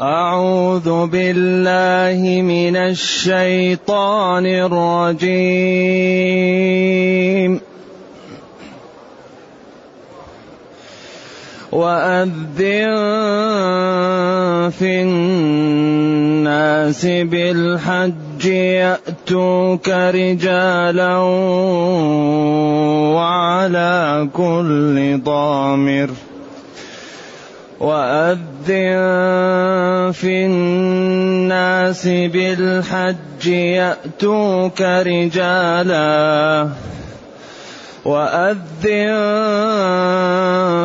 أعوذ بالله من الشيطان الرجيم. وأذن في الناس بالحج يأتوك رجالا وعلى كل ضامر. وأذن في الناس بالحج يأتوك رجالا. وأذن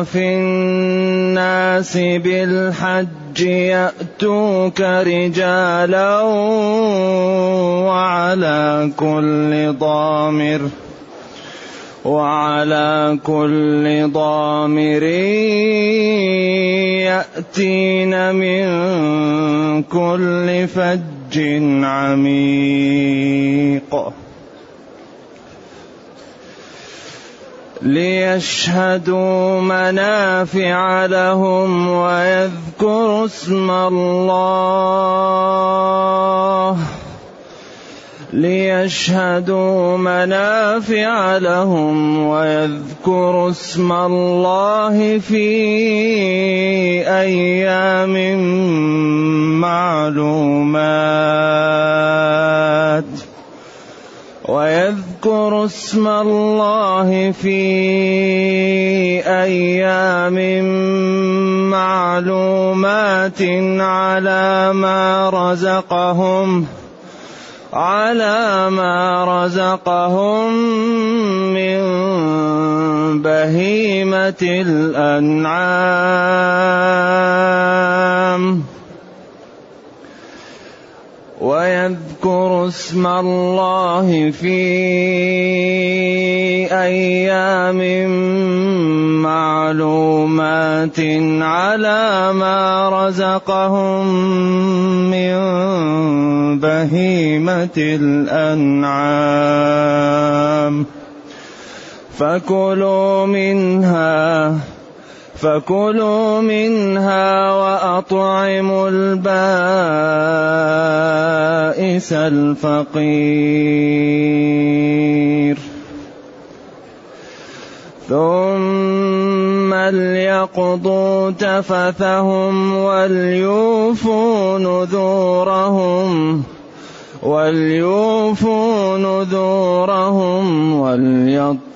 في الناس بالحج يأتوك رجالا وعلى كل ضامر. وعلى كل ضامر يأتين من كل فج عميق. ليشهدوا منافع لهم ويذكروا اسم الله. ليشهدوا منافع لهم ويذكروا اسم الله في أيام معلومات. ويذكروا اسم الله في أيام معلومات على ما رزقهم. على ما رزقهم من بهيمة الأنعام. ويذكر اسم الله في أيام معلومات على ما رزقهم من بهيمة الأنعام. فكلوا منها فكلوا منها وأطعموا البائس الفقير. ثم ليقضوا تفثهم وليوفوا نذورهم وليوفوا نذورهم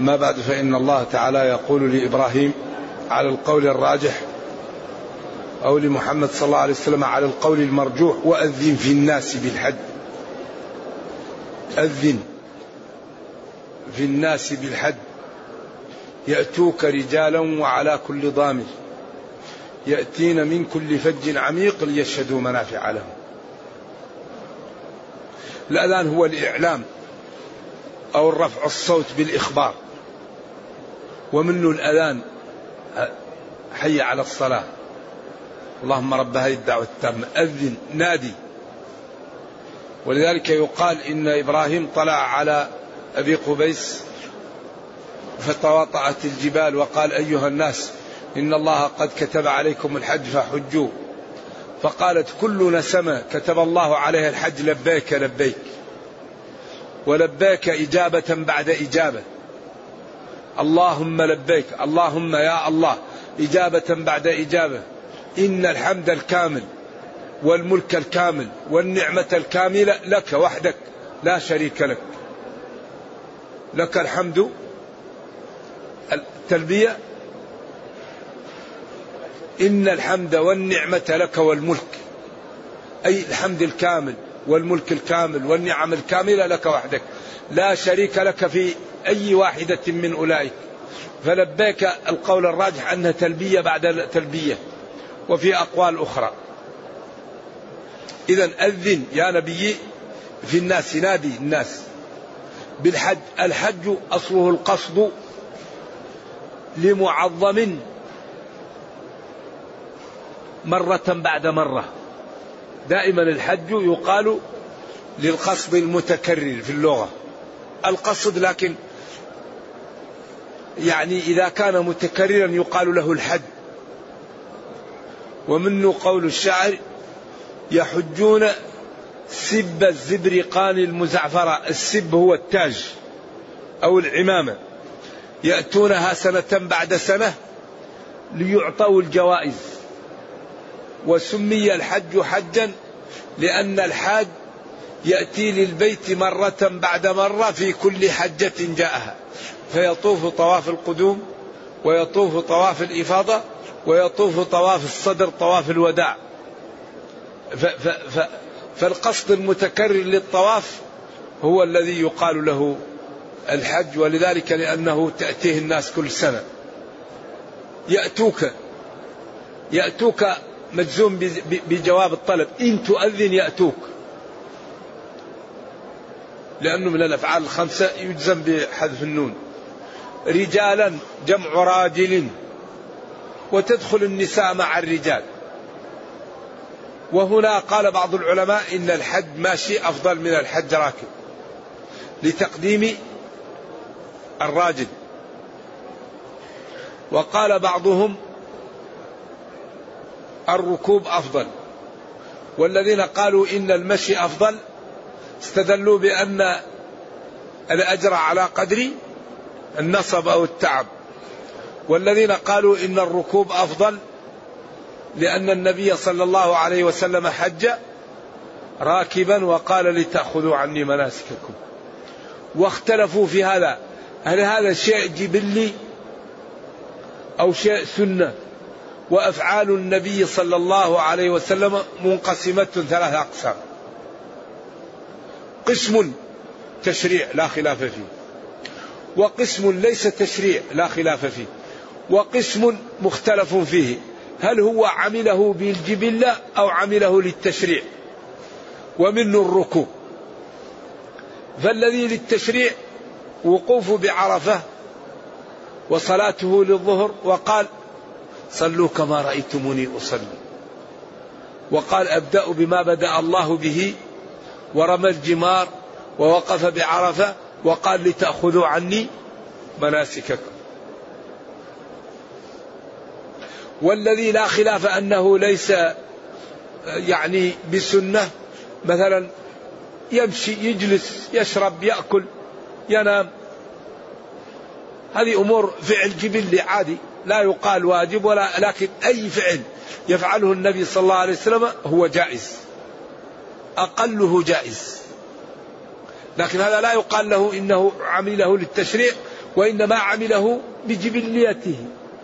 ما بعد فإن الله تعالى يقول لإبراهيم على القول الراجح أو لمحمد صلى الله عليه وسلم على القول المرجوح وأذن في الناس بالحج أذن في الناس بالحج يأتوك رجالا وعلى كل ضامر. يأتين من كل فج عميق ليشهدوا منافع لهم. الأذان هو الإعلام أو الرفع الصوت بالإخبار. ومنه الأذان حي على الصلاة. اللهم رب هذه الدعوة التامة. أذن نادي. ولذلك يقال إن إبراهيم طلع على أبي قبيس فتواطأت الجبال وقال أيها الناس إن الله قد كتب عليكم الحج فحجوا فقالت كل نسمة كتب الله عليها الحج لبيك لبيك. ولبيك إجابة بعد إجابة. اللهم لبيك اللهم يا الله. إجابة بعد إجابة. إن الحمد الكامل والملك الكامل والنعمة الكاملة لك وحدك لا شريك لك. لك الحمد. التلبية. إن الحمد والنعمة لك والملك. أي الحمد الكامل. والملك الكامل والنعم الكاملة لك وحدك. لا شريك لك في أي واحدة من أولئك. فلبيك القول الراجح أنها تلبية بعد تلبية وفي أقوال أخرى. إذا أذن يا نبي في الناس نادي الناس بالحج. الحج أصله القصد لمعظم مرة بعد مرة. دائما الحج يقال للقصد المتكرر في اللغة. القصد لكن يعني إذا كان متكررا يقال له الحج. ومنه قول الشاعر يحجون سب الزبرقان المزعفرة. السب هو التاج أو العمامة. يأتونها سنة بعد سنة ليعطوا الجوائز. وسمي الحج حجا لأن الحاج يأتي للبيت مرة بعد مرة في كل حجة جاءها. فيطوف طواف القدوم ويطوف طواف الإفاضة ويطوف طواف الصدر طواف الوداع. ف ف ف فالقصد المتكرر للطواف هو الذي يقال له الحج ولذلك لأنه تأتيه الناس كل سنة. يأتوك يأتوك مجزوم بجواب الطلب. إن تؤذن يأتوك. لأنه من الأفعال الخمسة يجزم بحذف النون. رجالا جمع راجل. وتدخل النساء مع الرجال. وهنا قال بعض العلماء إن الحج ماشي أفضل من الحج راكب. لتقديم الراجل. وقال بعضهم الركوب أفضل. والذين قالوا إن المشي أفضل استدلوا بأن الأجر على قدر النصب أو التعب. والذين قالوا إن الركوب أفضل لأن النبي صلى الله عليه وسلم حج راكبا وقال لتأخذوا عني مناسككم. واختلفوا في هذا. هل هذا شيء جبلي أو شيء سنة؟ وأفعال النبي صلى الله عليه وسلم منقسمة ثلاثة أقسام. قسم تشريع لا خلاف فيه. وقسم ليس تشريع لا خلاف فيه. وقسم مختلف فيه. هل هو عمله بالجبلة أو عمله للتشريع؟ ومنه الركوب فالذي للتشريع وقوف بعرفة وصلاته للظهر وقال صلوا كما رأيتموني أصلي. وقال أبدأ بما بدأ الله به ورمى الجمار ووقف بعرفة وقال لتأخذوا عني مناسككم. والذي لا خلاف أنه ليس يعني بسنة مثلا يمشي يجلس يشرب يأكل ينام هذه أمور فعل جبلي عادي. لا يقال واجب ولا لكن أي فعل يفعله النبي صلى الله عليه وسلم هو جائز. أقله جائز. لكن هذا لا يقال له إنه عمله للتشريع وإنما عمله بجبليته.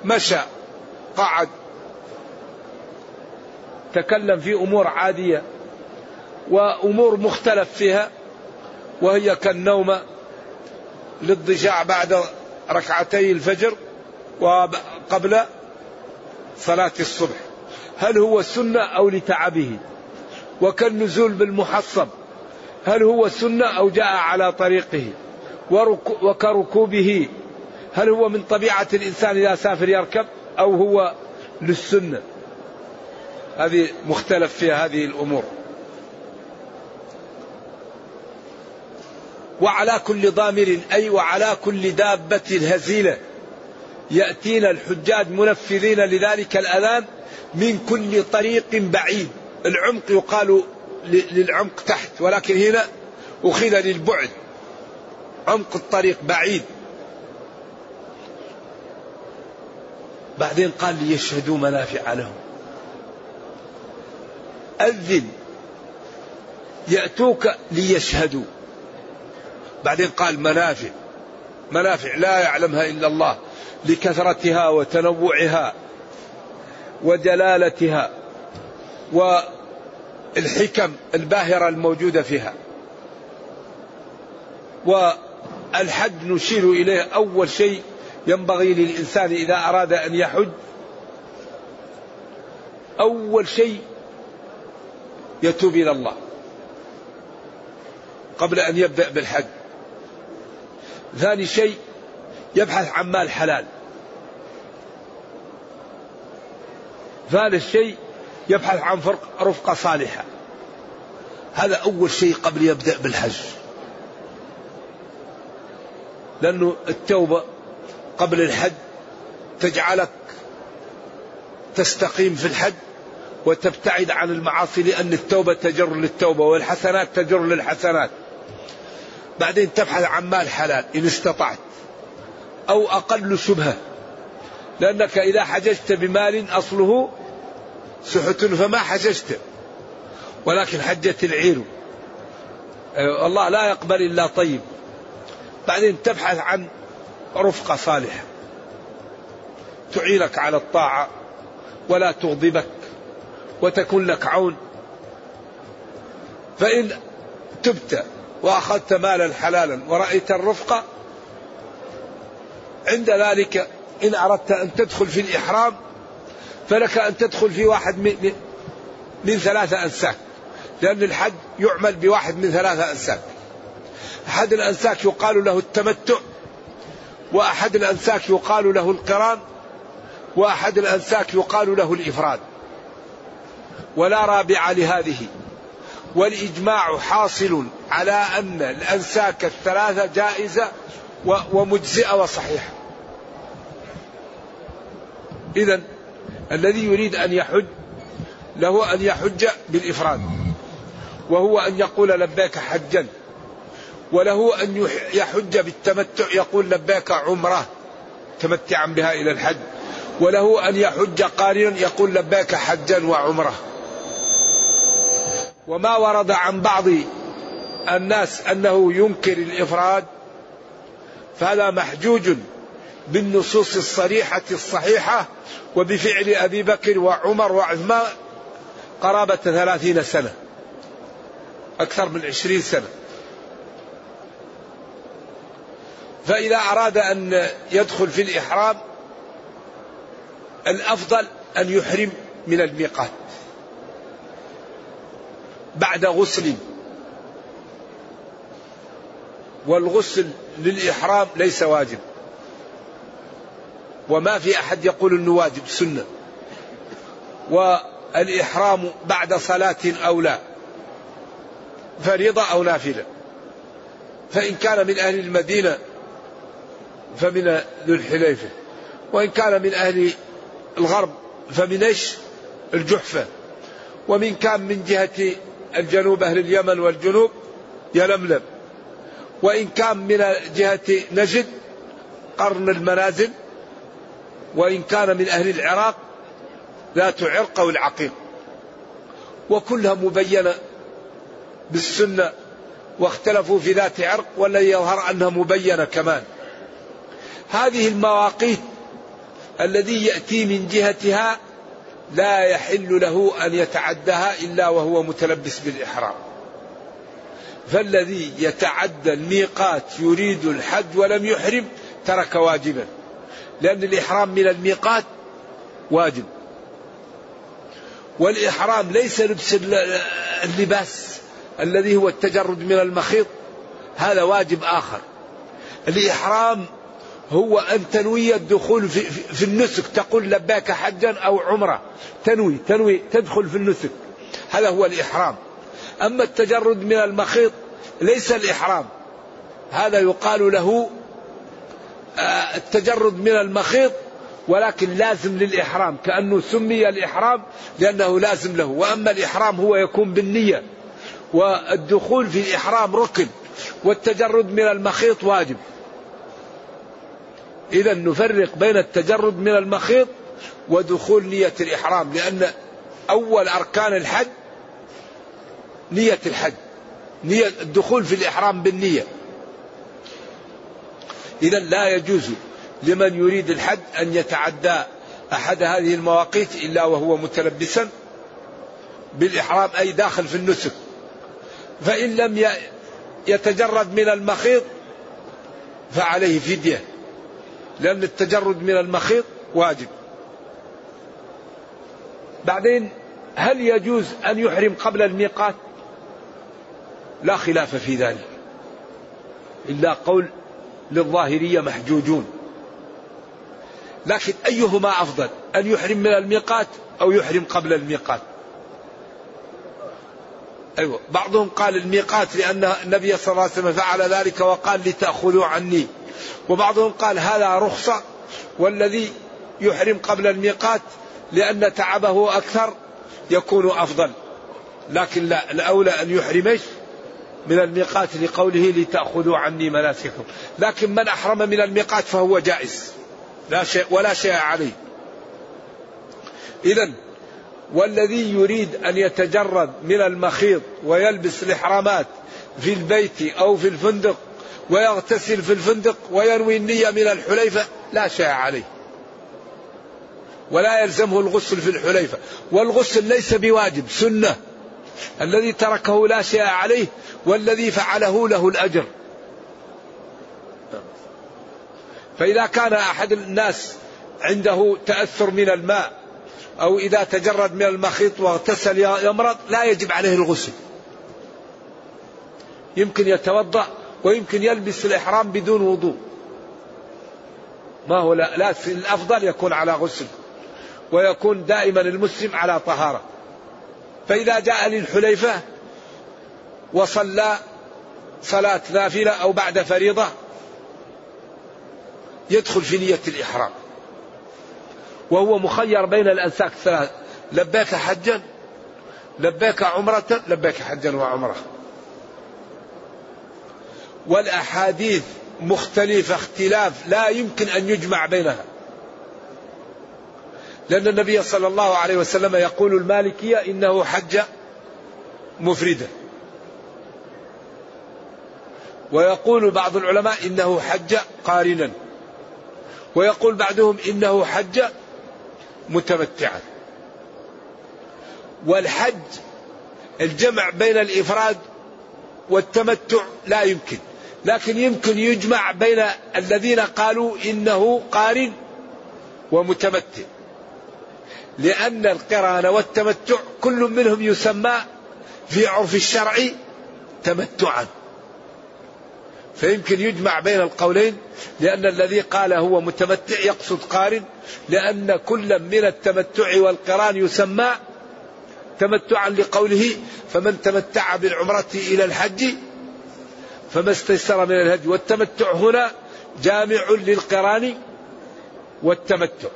مشى قعد. تكلم في أمور عادية وأمور مختلف فيها وهي كالنوم للضجاع بعد ركعتي الفجر. وقبل صلاة الصبح. هل هو سنة أو لتعبه؟ وكالنزول بالمحصب. هل هو سنة أو جاء على طريقه؟ وكركوبه. هل هو من طبيعة الإنسان إذا سافر يركب أو هو للسنة؟ هذه مختلف في هذه الأمور. وعلى كل ضامر أي وعلى كل دابة هزيلة. يأتينا الحجاج منفذين لذلك الأذان من كل طريق بعيد. العمق يقال للعمق تحت ولكن هنا أخذ للبعد. عمق الطريق بعيد. بعدين قال ليشهدوا منافع لهم. أذن. يأتوك ليشهدوا. بعدين قال منافع. منافع لا يعلمها إلا الله لكثرتها وتنوعها وجلالتها والحكم الباهرة الموجودة فيها. والحج نشير إليه أول شيء ينبغي للإنسان إذا أراد أن يحج. أول شيء يتوب إلى الله قبل أن يبدأ بالحج. ثاني شيء يبحث عن مال حلال. ثالث شيء يبحث عن فرق رفقة صالحة. هذا أول شيء قبل يبدأ بالحج. لأنه التوبة قبل الحج تجعلك تستقيم في الحج وتبتعد عن المعاصي لأن التوبة تجر للتوبة والحسنات تجر للحسنات. بعدين تبحث عن مال حلال إن استطعت. أو أقل شبهة. لأنك إذا حججت بمال أصله سحت فما حججت. ولكن حجت العير. الله لا يقبل إلا طيب. بعدين تبحث عن رفقة صالحة. تعينك على الطاعة ولا تغضبك وتكون لك عون. فإن تبت وأخذت مالا حلالا ورأيت الرفقة عند ذلك إن أردت أن تدخل في الإحرام فلك أن تدخل في واحد من, من ثلاثة أنساك لأن الحج يعمل بواحد من ثلاثة أنساك أحد الأنساك يقال له التمتع وأحد الأنساك يقال له القران وأحد الأنساك يقال له الإفراد ولا رابع لهذه والإجماع حاصل على أن الأنساك الثلاثة جائزة ومجزئة وصحيحة. إذا الذي يريد أن يحج له أن يحج بالإفراد وهو أن يقول لبيك حجا وله أن يحج بالتمتع يقول لبيك عمرة تمتعا بها إلى الحج وله أن يحج قارنا يقول لبيك حجا وعمرة. وما ورد عن بعض الناس أنه ينكر الإفراد فهذا محجوج بالنصوص الصريحة الصحيحة وبفعل أبي بكر وعمر وعثمان قرابة ثلاثين سنة أكثر من عشرين سنة. فإذا أراد أن يدخل في الإحرام الأفضل أن يحرم من الميقات. بعد غسل. والغسل للإحرام ليس واجب. وما في أحد يقول أنه واجب سنة. والإحرام بعد صلاة أو لا فريضة أو نافلة. فإن كان من أهل المدينة فمن ذو الحليفة. وإن كان من أهل الغرب فمن إيش؟ الجحفة. ومن كان من جهة الجنوب أهل اليمن والجنوب يلملم وإن كان من جهة نجد قرن المنازل. وإن كان من أهل العراق ذات عرق أو العقيق. وكلها مبينة بالسنة واختلفوا في ذات عرق والذي يظهر أنها مبينة كمان. هذه المواقيت الذي يأتي من جهتها لا يحل له أن يتعدها إلا وهو متلبس بالإحرام. فالذي يتعدى الميقات يريد الحج ولم يحرم ترك واجبا لأن الإحرام من الميقات واجب. والإحرام ليس لبس اللباس الذي هو التجرد من المخيط هذا واجب آخر. الإحرام هو أن تنوي الدخول في, في النسك. تقول لباك حجا أو عمرة. تنوي تنوي تدخل في النسك. هذا هو الإحرام. أما التجرد من المخيط ليس الإحرام. هذا يقال له آه، التجرد من المخيط ولكن لازم للإحرام. كأنه سمي الإحرام لأنه لازم له. وأما الإحرام هو يكون بالنية. والدخول في الإحرام ركن. والتجرد من المخيط واجب. إذا نفرق بين التجرد من المخيط ودخول نية الإحرام لأن أول أركان الحج نية الحج نية الدخول في الإحرام بالنية. إذا لا يجوز لمن يريد الحج أن يتعدى أحد هذه المواقيت إلا وهو متلبسا بالإحرام أي داخل في النسك. فإن لم يتجرد من المخيط فعليه فدية. لأن التجرد من المخيط واجب. بعدين هل يجوز أن يحرم قبل الميقات؟ لا خلاف في ذلك. إلا قول للظاهرية محجوجون. لكن أيهما أفضل أن يحرم من الميقات أو يحرم قبل الميقات؟ أيوة بعضهم قال الميقات لأن النبي صلى الله عليه وسلم فعل ذلك وقال لتأخذوا عني. وبعضهم قال هذا رخصة والذي يحرم قبل الميقات لأن تعبه أكثر يكون أفضل. لكن لا الأولى أن يحرمش من الميقات لقوله لتأخذوا عني مناسككم. لكن من أحرم من الميقات فهو جائز. لا شيء ولا شيء عليه. إذا والذي يريد أن يتجرد من المخيط ويلبس الإحرامات في البيت أو في الفندق ويغتسل في الفندق وينوي النية من الحليفة لا شيء عليه. ولا يلزمه الغسل في الحليفة. والغسل ليس بواجب سنة. الذي تركه لا شيء عليه والذي فعله له الأجر. فإذا كان أحد الناس عنده تأثر من الماء أو إذا تجرد من المخيط واغتسل يمرض لا يجب عليه الغسل. يمكن يتوضأ ويمكن يلبس الإحرام بدون وضوء. ما هو لا, لا الأفضل يكون على غسل ويكون دائما المسلم على طهارة. فإذا جاء للحليفة وصلى صلاة نافلة أو بعد فريضة يدخل في نية الإحرام. وهو مخير بين الأنساك الثلاث لبيك حجا لبيك عمرة لبيك حجا وعمرة. والأحاديث مختلفة اختلاف لا يمكن أن يجمع بينها. لأن النبي صلى الله عليه وسلم يقول المالكية إنه حج مفردا. ويقول بعض العلماء إنه حج قارنا. ويقول بعضهم إنه حج متمتعا. والحج الجمع بين الإفراد والتمتع لا يمكن. لكن يمكن يجمع بين الذين قالوا إنه قارن ومتمتع. لأن القران والتمتع كل منهم يسمى في عرف الشرع تمتعا. فيمكن يجمع بين القولين لأن الذي قال هو متمتع يقصد قارن لأن كل من التمتع والقران يسمى تمتعا لقوله فمن تمتع بالعمرة إلى الحج فما استيسر من الهدي والتمتع هنا جامع للقران والتمتع.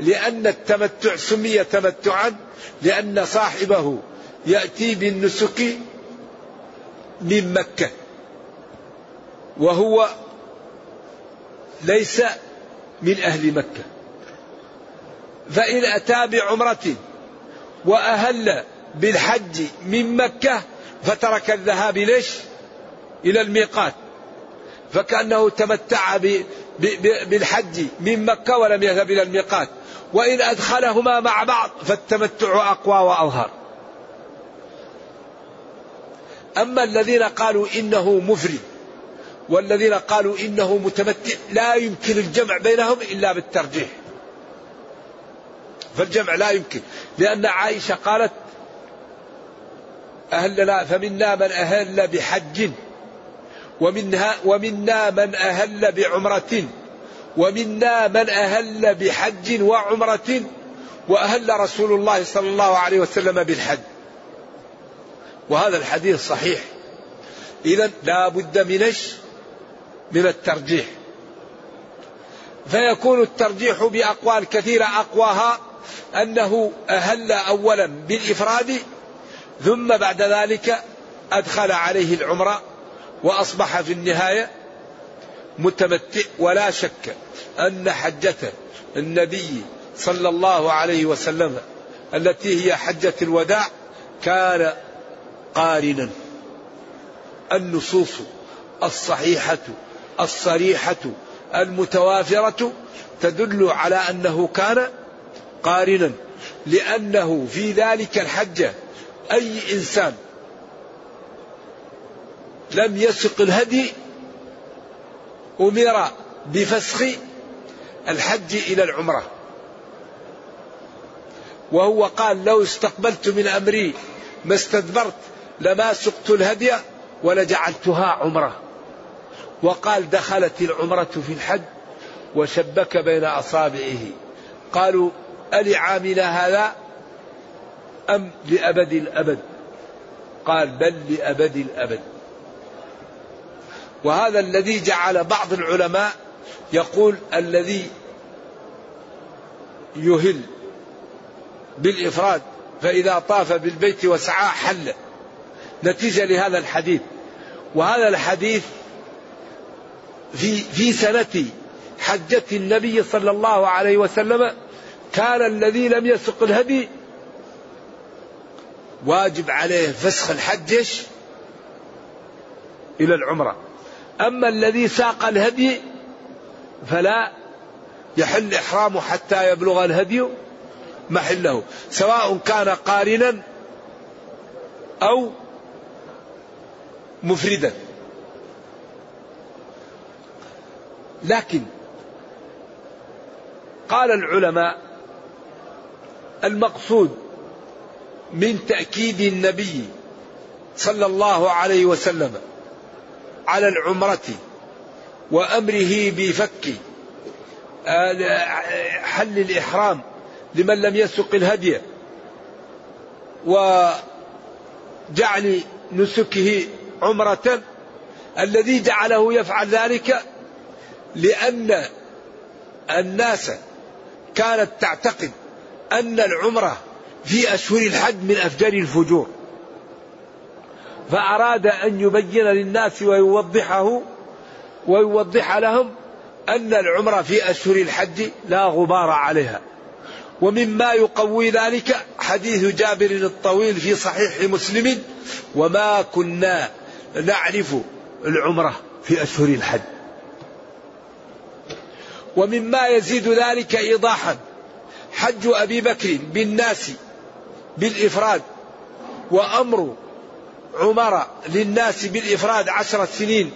لأن التمتع سمي تمتعا لأن صاحبه يأتي بالنسك من مكة. وهو ليس من أهل مكة. فإن أتى بعمرة وأهل بالحج من مكة فترك الذهاب ليش؟ إلى الميقات. فكأنه تمتع بالحج من مكة ولم يذهب إلى الميقات. وإن أدخلهما مع بعض فالتمتع أقوى وأظهر. أما الذين قالوا إنه مفرد والذين قالوا إنه متمتع لا يمكن الجمع بينهم إلا بالترجيح. فالجمع لا يمكن. لأن عائشة قالت أهلنا فمنا من أهل بحج. ومنها ومنا من أهل بعمرة ومنا من أهل بحج وعمرة وأهل رسول الله صلى الله عليه وسلم بالحج. وهذا الحديث صحيح. إذا لا بد من من الترجيح. فيكون الترجيح بأقوال كثيرة أقواها أنه أهل أولا بالإفراد ثم بعد ذلك أدخل عليه العمرة. وأصبح في النهاية متمتع ولا شك أن حجة النبي صلى الله عليه وسلم التي هي حجة الوداع كان قارنا. النصوص الصحيحة الصريحة المتوافرة تدل على أنه كان قارنا لأنه في ذلك الحجة أي إنسان لم يسق الهدي أمر بفسخ الحج إلى العمرة. وهو قال لو استقبلت من أمري ما استدبرت لما سقت الهدي ولجعلتها عمرة. وقال دخلت العمرة في الحج وشبك بين أصابعه. قالوا ألعامنا هذا أم لأبد الأبد؟ قال بل لأبد الأبد. وهذا الذي جعل بعض العلماء يقول الذي يهل بالإفراد فإذا طاف بالبيت وسعى حل. نتيجة لهذا الحديث. وهذا الحديث في في سنة حجة النبي صلى الله عليه وسلم كان الذي لم يسق الهدي واجب عليه فسخ الحج إلى العمرة. أما الذي ساق الهدي فلا يحل إحرامه حتى يبلغ الهدي محله سواء كان قارنا أو مفردا. لكن قال العلماء المقصود من تأكيد النبي صلى الله عليه وسلم على العمرة وأمره بفك حل الإحرام لمن لم يسق الهدي وجعل نسكه عمرة. الذي جعله يفعل ذلك لأن الناس كانت تعتقد أن العمرة في أشهر الحج من أفجر الفجور. فأراد أن يبين للناس ويوضحه ويوضح لهم أن العمرة في أشهر الحج لا غبار عليها. ومما يقوي ذلك حديث جابر الطويل في صحيح مسلم وما كنا نعرف العمرة في أشهر الحج ومما يزيد ذلك إيضاحا حج أبي بكر بالناس بالإفراد وأمر عمر للناس بالإفراد عشرة سنين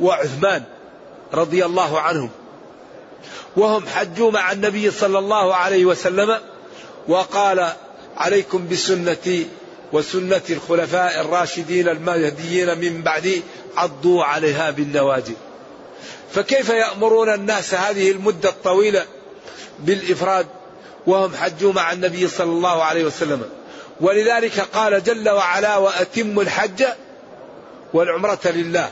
وعثمان رضي الله عنهم. وهم حجوا مع النبي صلى الله عليه وسلم وقال عليكم بسنتي وسنة الخلفاء الراشدين المهديين من بعدي عضوا عليها بالنواجذ. فكيف يأمرون الناس هذه المدة الطويلة بالإفراد وهم حجوا مع النبي صلى الله عليه وسلم؟ ولذلك قال جل وعلا وأتموا الحج والعمرة لله.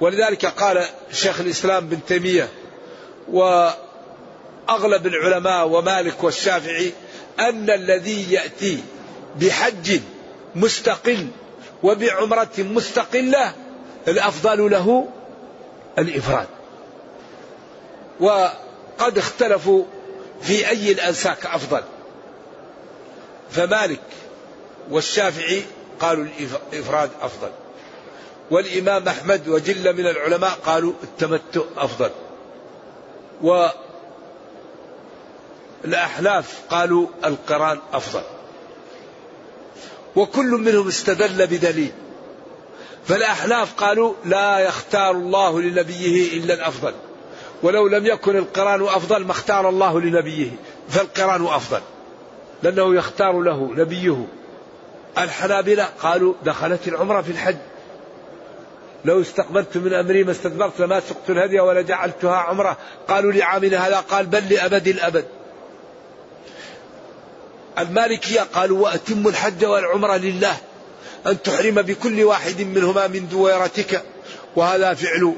ولذلك قال شيخ الإسلام بن تيمية وأغلب العلماء ومالك والشافعي أن الذي يأتي بحج مستقل وبعمرة مستقلة الأفضل له الإفراد. وقد اختلفوا في أي الأنساك أفضل. فمالك والشافعي قالوا الإفراد أفضل. والإمام أحمد وجل من العلماء قالوا التمتع أفضل. والأحلاف قالوا القران أفضل. وكل منهم استدل بدليل. فالأحلاف قالوا لا يختار الله لنبيه إلا الأفضل. ولو لم يكن القران أفضل ما اختار الله لنبيه فالقران أفضل. لأنه يختار له نبيه. الحنابلة قالوا دخلت العمرة في الحج. لو استقبلت من أمري ما استدبرت لما سقت الهدي ولا جعلتها عمرة. قالوا لعامنا هذا قال بل لأبد الأبد. المالكية قالوا وأتم الحج والعمرة لله. أن تحرم بكل واحد منهما من دويرتك. وهذا فعل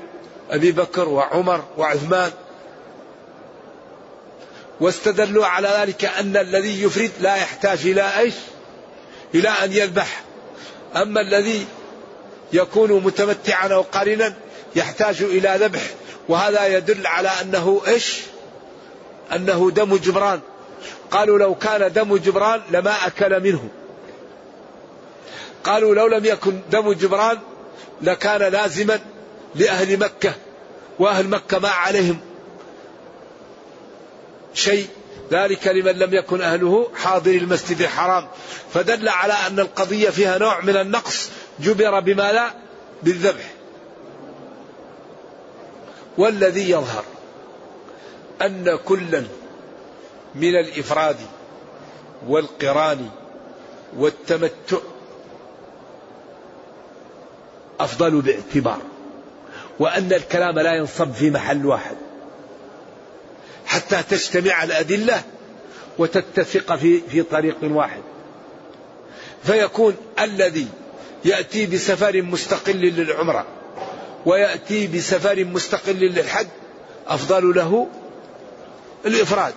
أبي بكر وعمر وعثمان. واستدلوا على ذلك أن الذي يفرد لا يحتاج إلى إيش؟ إلى أن يذبح. أما الذي يكون متمتعا أو قارنا يحتاج إلى ذبح. وهذا يدل على أنه إيش؟ أنه دم جبران. قالوا لو كان دم جبران لما أكل منه. قالوا لو لم يكن دم جبران لكان لازما لأهل مكة. وأهل مكة ما عليهم شيء. ذلك لمن لم يكن أهله حاضر المسجد الحرام. فدل على أن القضية فيها نوع من النقص جبر بما لا بالذبح. والذي يظهر أن كلا من الإفراد والقران والتمتع أفضل باعتبار وأن الكلام لا ينصب في محل واحد. حتى تجتمع الأدلة وتتفق في في طريق واحد. فيكون الذي يأتي بسفر مستقل للعمرة ويأتي بسفر مستقل للحج أفضل له الإفراد.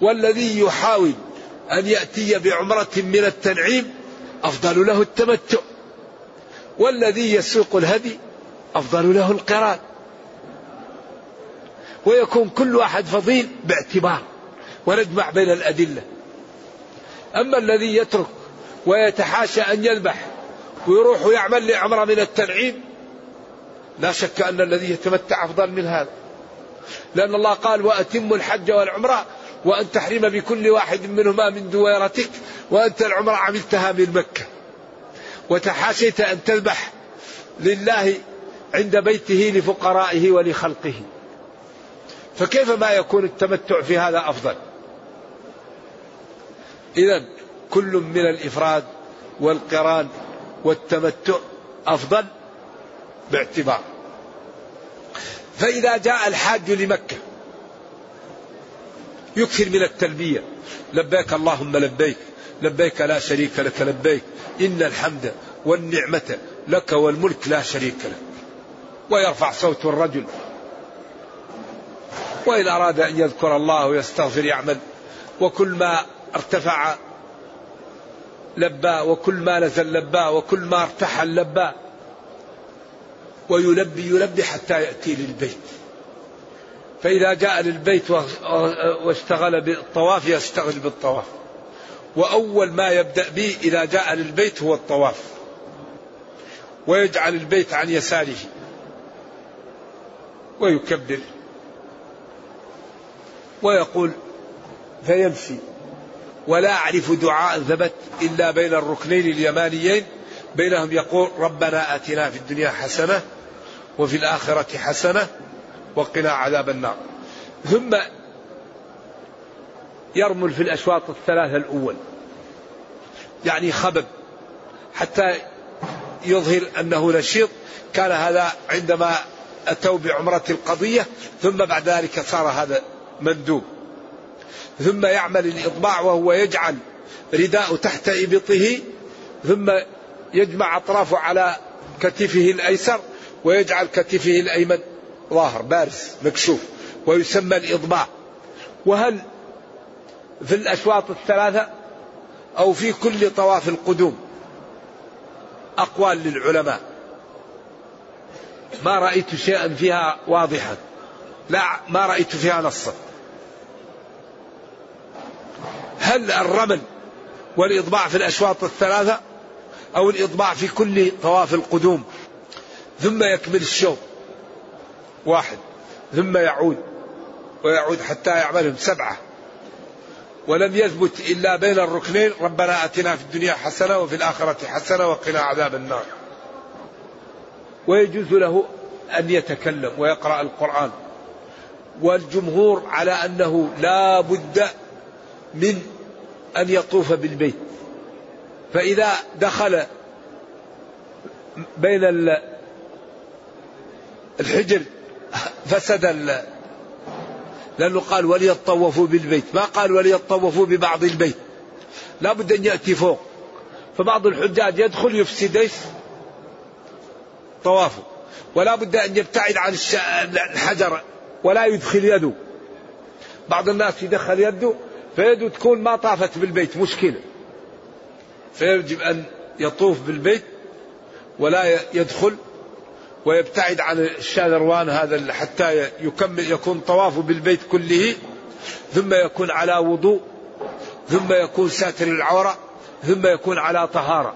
والذي يحاول أن يأتي بعمرة من التنعيم أفضل له التمتع. والذي يسوق الهدي أفضل له القران. ويكون كل واحد فضيل باعتبار ونجمع بين الأدلة. أما الذي يترك ويتحاشى أن يذبح ويروح ويعمل لعمرة من التنعيم لا شك أن الذي يتمتع أفضل من هذا. لأن الله قال وأتم الحج والعمرة وأن تحرم بكل واحد منهما من دويرتك وأنت العمرة عملتها من مكة وتحاشيت أن تذبح لله عند بيته لفقرائه ولخلقه. فكيف ما يكون التمتع في هذا أفضل؟ إذا كل من الإفراد والقران والتمتع أفضل باعتبار. فإذا جاء الحاج لمكة يكثر من التلبية. لبيك اللهم لبيك لبيك لا شريك لك لبيك إن الحمد والنعمة لك والملك لا شريك لك. ويرفع صوت الرجل. وإن أراد أن يذكر الله ويستغفر يعمل وكل ما ارتفع لبى وكل ما نزل لبى وكل ما ارتحل لبى ويلبي يلبي حتى يأتي للبيت. فإذا جاء للبيت واشتغل بالطواف يشتغل بالطواف. وأول ما يبدأ به إذا جاء للبيت هو الطواف. ويجعل البيت عن يساره. ويكبر. ويقول فيمشي. ولا أعرف دعاء ثبت إلا بين الركنين اليمانيين بينهم يقول ربنا آتنا في الدنيا حسنة وفي الآخرة حسنة وقنا عذاب النار. ثم يرمل في الأشواط الثلاثة الأول يعني خبب حتى يظهر أنه نشيط. كان هذا عندما أتوا بعمرة القضية ثم بعد ذلك صار هذا مندوب. ثم يعمل الإطباع وهو يجعل رداء تحت إبطه ثم يجمع أطرافه على كتفه الأيسر ويجعل كتفه الأيمن ظاهر بارز مكشوف ويسمى الإضباع وهل في الأشواط الثلاثة أو في كل طواف القدوم؟ أقوال للعلماء. ما رأيت شيئا فيها واضحا. لا ما رأيت فيها نصا. هل الرمل والإضباع في الأشواط الثلاثة أو الإضباع في كل طواف القدوم؟ ثم يكمل الشوط. واحد. ثم يعود. ويعود حتى يعملهم سبعة. ولم يثبت إلا بين الركنين. ربنا أتنا في الدنيا حسنة وفي الآخرة حسنة وقنا عذاب النار. ويجوز له أن يتكلم ويقرأ القرآن. والجمهور على أنه لا بد من أن يطوف بالبيت. فإذا دخل بين الحجر فسد لأنه قال وليطوفوا بالبيت. ما قال وليطوفوا ببعض البيت. لا بد أن يأتي فوق. فبعض الحجاج يدخل يفسد؟ طوافه. ولا بد أن يبتعد عن الحجر. ولا يدخل يده. بعض الناس يدخل يده فيده تكون ما طافت بالبيت مشكلة. فيجب أن يطوف بالبيت ولا يدخل ويبتعد عن الشاذروان هذا حتى يكمل يكون طوافه بالبيت كله ثم يكون على وضوء ثم يكون ساتر العورة ثم يكون على طهارة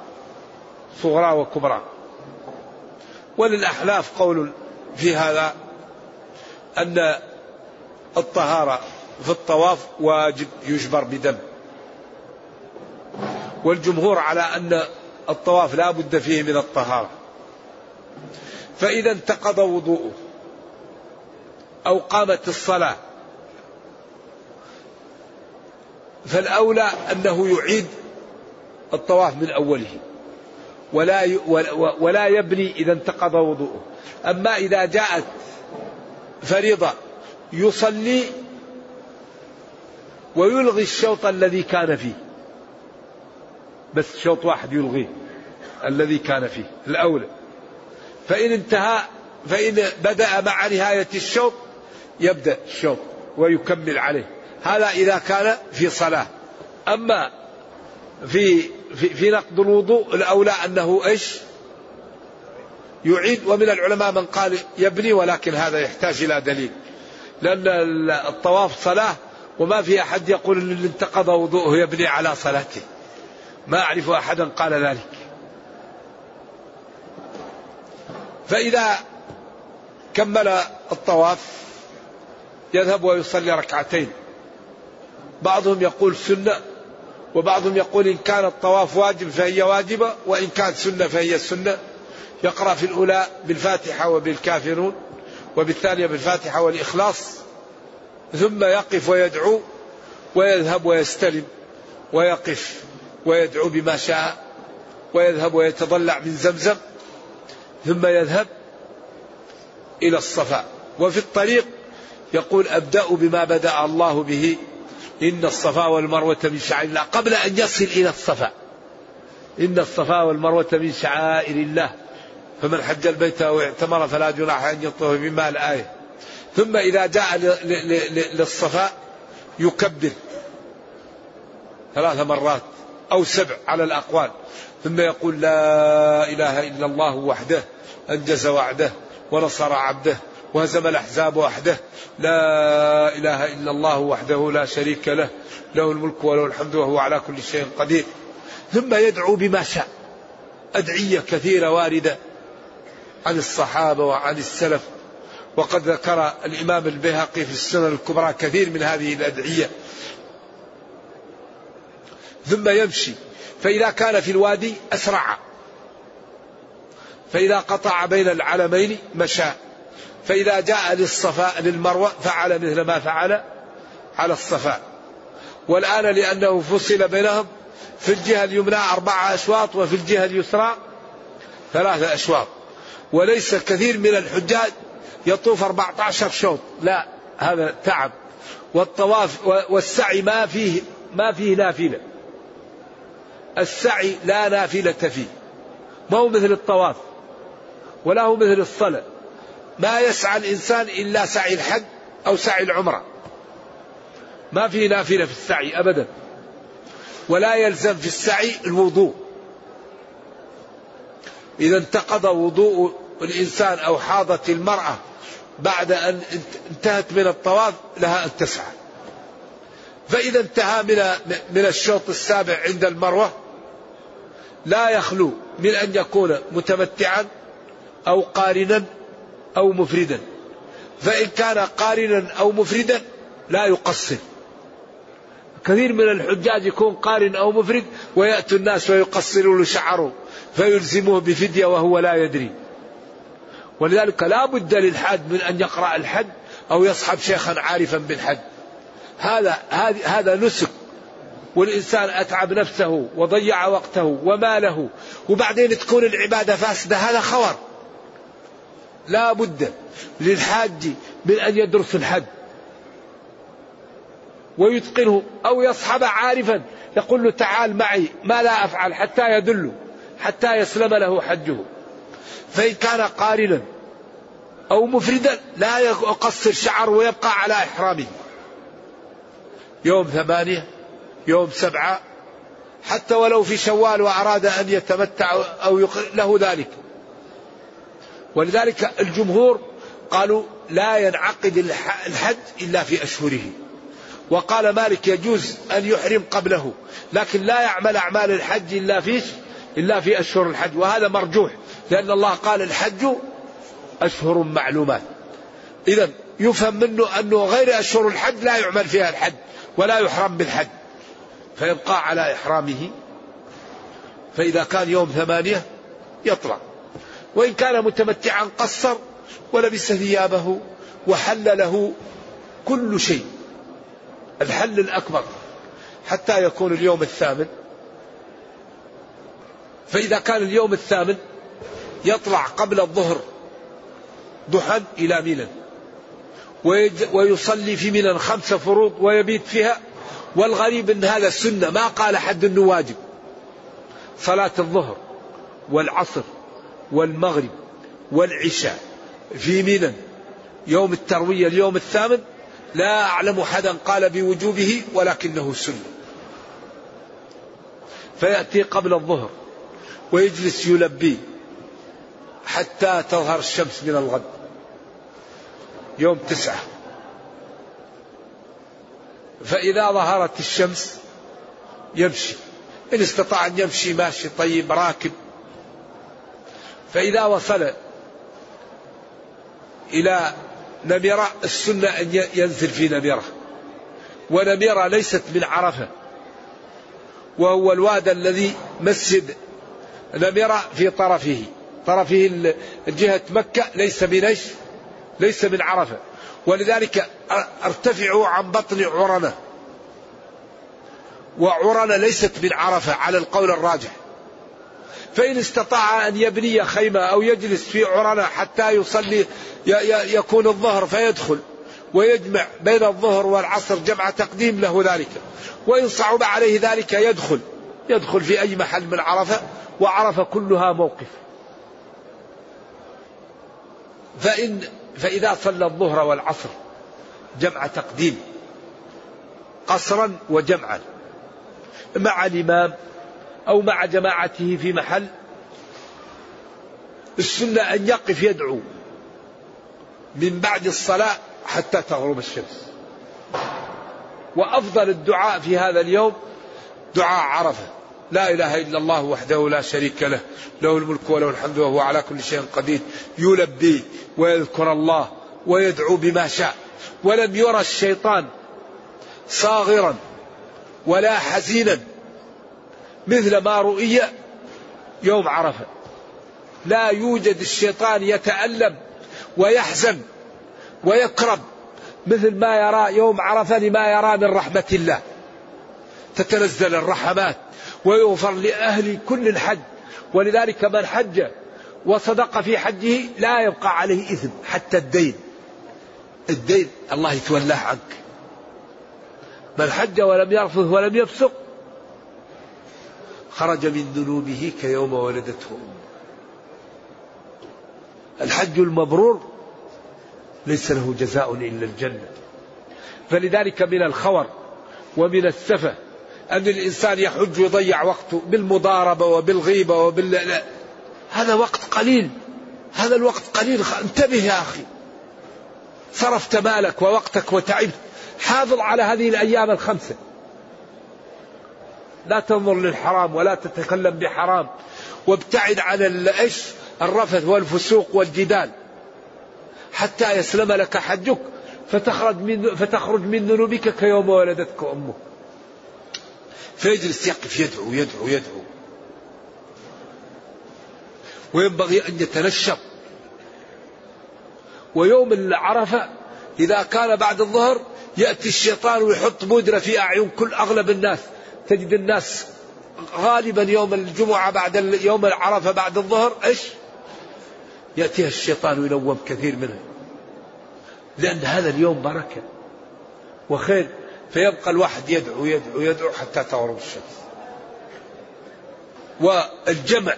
صغرى وكبرى. وللأحلاف قول في هذا أن الطهارة في الطواف واجب يجبر بدم. والجمهور على أن الطواف لا بد فيه من الطهارة. فإذا انتقض وضوءه أو قامت الصلاة فالأولى أنه يعيد الطواف من أوله ولا ولا يبني إذا انتقض وضوءه. أما إذا جاءت فريضة يصلي ويلغي الشوط الذي كان فيه. بس شوط واحد يلغيه الذي كان فيه الأولى فإن انتهى فإن بدأ مع نهاية الشوط يبدأ الشوط ويكمل عليه. هذا إذا كان في صلاة. أما في في, في نقض الوضوء الأولى أنه إيش؟ يعيد ومن العلماء من قال يبني ولكن هذا يحتاج إلى دليل. لأن الطواف صلاة وما في أحد يقول أن انتقض وضوءه يبني على صلاته. ما أعرف أحدا قال ذلك. فإذا كمل الطواف يذهب ويصلي ركعتين. بعضهم يقول سنة وبعضهم يقول إن كان الطواف واجب فهي واجبة وإن كانت سنة فهي سنة. يقرأ في الأولى بالفاتحة وبالكافرون وبالثانية بالفاتحة والإخلاص ثم يقف ويدعو ويذهب ويستلم ويقف ويدعو بما شاء ويذهب ويتضلع من زمزم ثم يذهب إلى الصفا. وفي الطريق يقول أبدأ بما بدأ الله به إن الصفا والمروة من شعائر الله. قبل أن يصل إلى الصفا إن الصفا والمروة من شعائر الله. فمن حج البيت أو اعتمر فلا جناح أن يطوف بما الآية. ثم إذا جاء للصفا يكبر ثلاث مرات أو سبع على الأقوال. ثم يقول لا إله إلا الله وحده أنجز وعده ونصر عبده وهزم الأحزاب وحده. لا إله إلا الله وحده لا شريك له له الملك وله الحمد وهو على كل شيء قدير. ثم يدعو بما شاء أدعية كثيرة واردة. عن الصحابة وعن السلف. وقد ذكر الإمام البيهقي في السنن الكبرى كثير من هذه الأدعية. ثم يمشي. فإذا كان في الوادي أسرع. فإذا قطع بين العلمين مشى. فإذا جاء للصفاء للمروة فعل مثل ما فعل على الصفاء والآن لأنه فصل بينهم في الجهة اليمنى أربعة أشواط وفي الجهة اليسرى ثلاثة أشواط. وليس كثير من الحجاج يطوف 14 شوط. لا هذا تعب. والطواف والسعي ما فيه ما فيه نافلة. السعي لا نافلة فيه. ما هو مثل الطواف. ولا هو مثل الصلاة. ما يسعى الإنسان إلا سعي الحج أو سعي العمرة. ما في نافلة في السعي أبدا. ولا يلزم في السعي الوضوء. إذا انتقض وضوء الإنسان أو حاضت المرأة بعد أن انتهت من الطواف لها أن تسعى. فإذا انتهى من من الشوط السابع عند المروة لا يخلو من أن يكون متمتعا أو قارنا أو مفردا. فإن كان قارنا أو مفردا لا يقصر. كثير من الحجاج يكون قارن أو مفرد ويأتي الناس ويقصرون شعره فيلزموه بفدية وهو لا يدري. ولذلك لا بد للحاج من أن يقرأ الحج أو يصحب شيخا عارفا بالحج هذا هذا نسك. والإنسان أتعب نفسه وضيع وقته وماله. وبعدين تكون العبادة فاسدة هذا خور. لا بد للحاج من أن يدرس الحج ويتقنه أو يصحب عارفا. يقول له تعال معي ما لا أفعل حتى يدله حتى يسلم له حجه. فإن كان قارنا أو مفردا لا يقصر شعر ويبقى على إحرامه. يوم ثمانية يوم سبعة حتى ولو في شوال وأراد أن يتمتع أو له ذلك. ولذلك الجمهور قالوا لا ينعقد الحج إلا في أشهره. وقال مالك يجوز أن يحرم قبله لكن لا يعمل أعمال الحج إلا في إلا في أشهر الحج وهذا مرجوح لأن الله قال الحج أشهر معلومات. إذا يفهم منه أنه غير أشهر الحج لا يعمل فيها الحج ولا يحرم بالحج. فيبقى على إحرامه فإذا كان يوم ثمانية يطلع. وإن كان متمتعا قصر ولبس ثيابه وحل له كل شيء الحل الأكبر حتى يكون اليوم الثامن. فإذا كان اليوم الثامن يطلع قبل الظهر ضحى إلى منى ويصلي في منى خمس فروض ويبيت فيها. والغريب أن هذا سنة ما قال حد أنه واجب. صلاة الظهر والعصر والمغرب والعشاء في منى يوم التروية اليوم الثامن لا أعلم حدا قال بوجوبه ولكنه سنة. فيأتي قبل الظهر. ويجلس يلبي حتى تظهر الشمس من الغد. يوم تسعة. فإذا ظهرت الشمس يمشي. إن استطاع أن يمشي ماشي طيب راكب. فإذا وصل إلى نمرة السنة أن ينزل في نمرة ونمرة ليست من عرفة. وهو الواد الذي مسجد نمرة في طرفه. طرفه جهة مكة ليس بنيش ليس من عرفة. ولذلك ارتفعوا عن بطن عرنة وعرنة ليست من عرفة على القول الراجح. فإن استطاع أن يبني خيمة أو يجلس في عرنة حتى يصلي يكون الظهر فيدخل ويجمع بين الظهر والعصر جمع تقديم له ذلك. وإن صعب عليه ذلك يدخل. يدخل في أي محل من عرفة. وعرفة كلها موقف. فإن فإذا صلى الظهر والعصر جمع تقديم قصرا وجمعا مع الإمام أو مع جماعته في محل السنة أن يقف يدعو من بعد الصلاة حتى تغرب الشمس. وأفضل الدعاء في هذا اليوم دعاء عرفة. لا إله إلا الله وحده لا شريك له له الملك وله الحمد وهو على كل شيء قدير يلبي ويذكر الله ويدعو بما شاء ولم يرى الشيطان صاغرا ولا حزينا مثل ما رؤي يوم عرفة. لا يوجد الشيطان يتألم ويحزن ويكرب مثل ما يرى يوم عرفة لما يرى من رحمة الله. تتنزل الرحمات. ويغفر لأهل كل الحج. ولذلك من حج وصدق في حجه لا يبقى عليه إثم حتى الدين. الدين الله يتولاه عنك. من حج ولم يرفث ولم يفسق خرج من ذنوبه كيوم ولدته أمه. الحج المبرور ليس له جزاء إلا الجنة. فلذلك من الخور ومن السفة أن الإنسان يحج ويضيع وقته بالمضاربة وبالغيبة وبال هذا وقت قليل. هذا الوقت قليل. انتبه يا أخي. صرفت مالك ووقتك وتعبت. حافظ على هذه الأيام الخمسة. لا تنظر للحرام ولا تتكلم بحرام. وابتعد عن إيش الرفث والفسوق والجدال. حتى يسلم لك حجك. فتخرج من فتخرج من ذنوبك كيوم ولدتك أمك فيجلس يقف يدعو يدعو يدعو. وينبغي أن يتنشط. ويوم العرفة إذا كان بعد الظهر يأتي الشيطان ويحط بودرة في أعين كل أغلب الناس. تجد الناس غالبا يوم الجمعة بعد يوم العرفة بعد الظهر إيش؟ يأتيها الشيطان وينوم كثير منها لأن هذا اليوم بركة. وخير فيبقى الواحد يدعو يدعو يدعو حتى تغرب الشمس. والجمع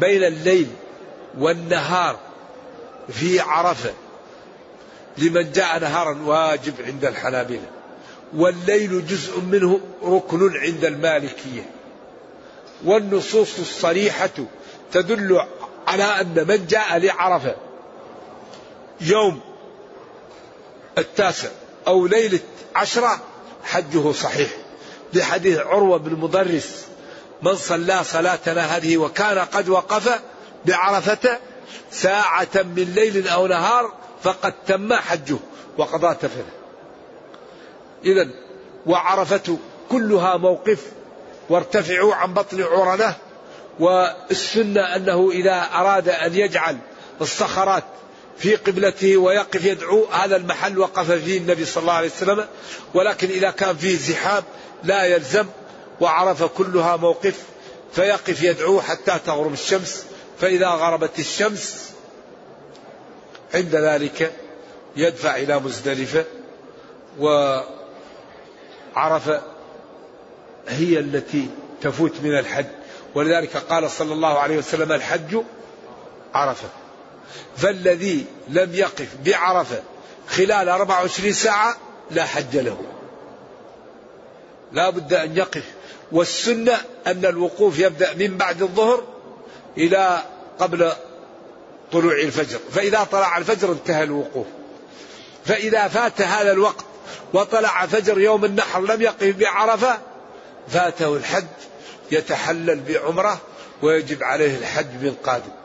بين الليل والنهار في عرفة لمن جاء نهارا واجب عند الحنابلة والليل جزء منه ركن عند المالكية. والنصوص الصريحة تدل على أن من جاء لعرفة يوم التاسع أو ليلة عشرة حجه صحيح. لحديث عروة بن مدرس من صلى صلاتنا هذه وكان قد وقف بعرفة ساعة من ليل أو نهار فقد تم حجه وقضى تفله إذا وعرفة كلها موقف وارتفعوا عن بطن عرنة والسنة أنه إذا أراد أن يجعل الصخرات في قبلته ويقف يدعو هذا المحل وقف فيه النبي صلى الله عليه وسلم. ولكن إذا كان فيه زحام لا يلزم وعرف كلها موقف فيقف يدعو حتى تغرب الشمس. فإذا غربت الشمس عند ذلك يدفع إلى مزدلفة وعرف هي التي تفوت من الحج. ولذلك قال صلى الله عليه وسلم الحج عرفة. فالذي لم يقف بعرفة خلال 24 ساعة لا حج له. لا بد أن يقف. والسنة أن الوقوف يبدأ من بعد الظهر إلى قبل طلوع الفجر. فإذا طلع الفجر انتهى الوقوف. فإذا فات هذا الوقت وطلع فجر يوم النحر لم يقف بعرفة فاته الحج يتحلل بعمرة ويجب عليه الحج من قادم.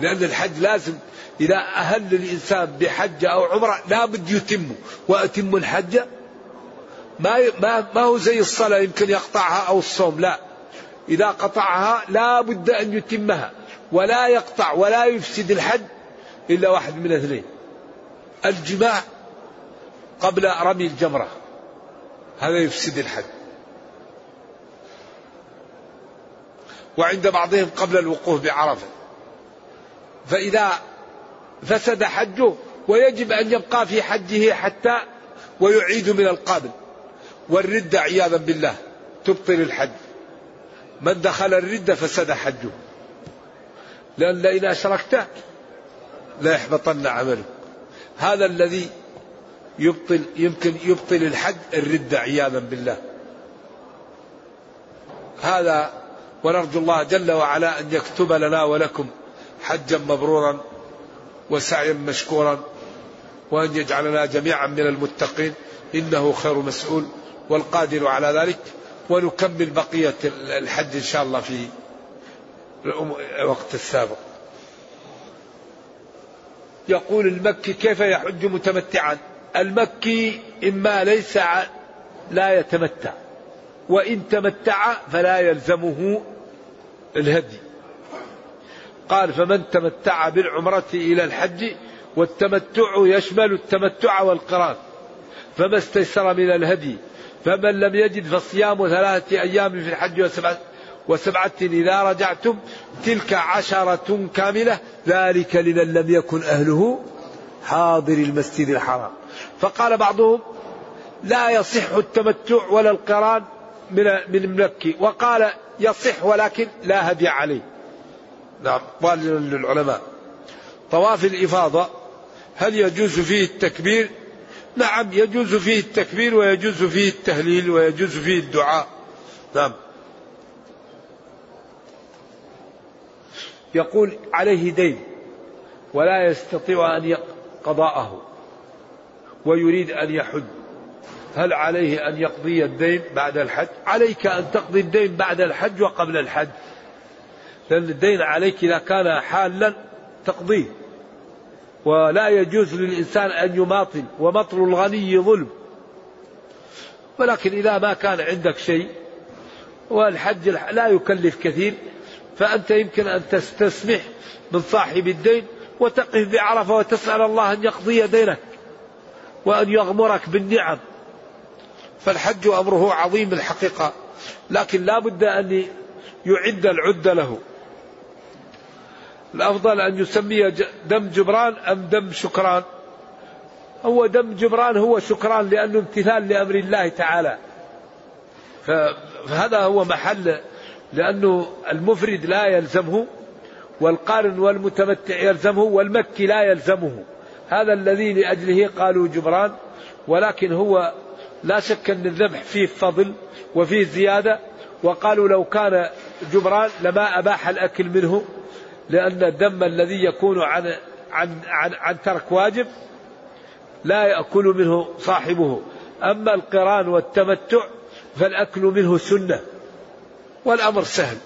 لأن الحج لازم إذا أهل الإنسان بحج أو عمرة لا بد يتمه. وأتم الحج ما ما ما هو زي الصلاة يمكن يقطعها أو الصوم. لا. إذا قطعها لا بد أن يتمها. ولا يقطع ولا يفسد الحج إلا واحد من اثنين. الجماع قبل رمي الجمرة. هذا يفسد الحج. وعند بعضهم قبل الوقوف بعرفة. فإذا فسد حجه ويجب أن يبقى في حجه حتى ويعيد من القابل والردة عياذا بالله تبطل الحج. من دخل الردة فسد حجه. لأن لئن أشركت لا يحبطن عمله هذا الذي يبطل يمكن يبطل الحج الردة عياذا بالله. هذا ونرجو الله جل وعلا أن يكتب لنا ولكم. حجا مبرورا وسعيا مشكورا وأن يجعلنا جميعا من المتقين إنه خير مسؤول والقادر على ذلك. ونكمل بقية الحج إن شاء الله في الوقت السابق. يقول المكي كيف يحج متمتعا؟ المكي إما ليس لا يتمتع وإن تمتع فلا يلزمه الهدي. قال فمن تمتع بالعمرة إلى الحج والتمتع يشمل التمتع والقران. فما استيسر من الهدي فمن لم يجد فصيام ثلاثة أيام في الحج وسبعة, وسبعة إذا رجعتم تلك عشرة كاملة ذلك لمن لم يكن أهله حاضر المسجد الحرام. فقال بعضهم لا يصح التمتع ولا القران من من المكي وقال يصح ولكن لا هدي عليه. نعم قال للعلماء. طواف الإفاضة هل يجوز فيه التكبير؟ نعم يجوز فيه التكبير ويجوز فيه التهليل ويجوز فيه الدعاء. نعم. يقول عليه دين ولا يستطيع أن قضاءه ويريد أن يحج هل عليه أن يقضي الدين بعد الحج؟ عليك أن تقضي الدين بعد الحج وقبل الحج. لأن الدين عليك إذا كان حالا تقضيه. ولا يجوز للإنسان أن يماطل ومطل الغني ظلم. ولكن إذا ما كان عندك شيء والحج لا يكلف كثير. فأنت يمكن أن تستسمح من صاحب الدين وتقف بعرفة وتسأل الله أن يقضي دينك وأن يغمرك بالنعم. فالحج أمره عظيم الحقيقة. لكن لا بد أن يعد العدة له. الأفضل أن يسمي دم جبران أم دم شكران. هو دم جبران هو شكران لأنه امتثال لأمر الله تعالى. فهذا هو محل لأنه المفرد لا يلزمه والقارن والمتمتع يلزمه والمكي لا يلزمه. هذا الذي لأجله قالوا جبران ولكن هو لا شك أن الذبح فيه فضل وفيه زيادة وقالوا لو كان جبران لما أباح الأكل منه. لأن الدم الذي يكون عن عن عن, عن ترك واجب لا يأكل منه صاحبه. أما القران والتمتع فالأكل منه سنة والأمر سهل.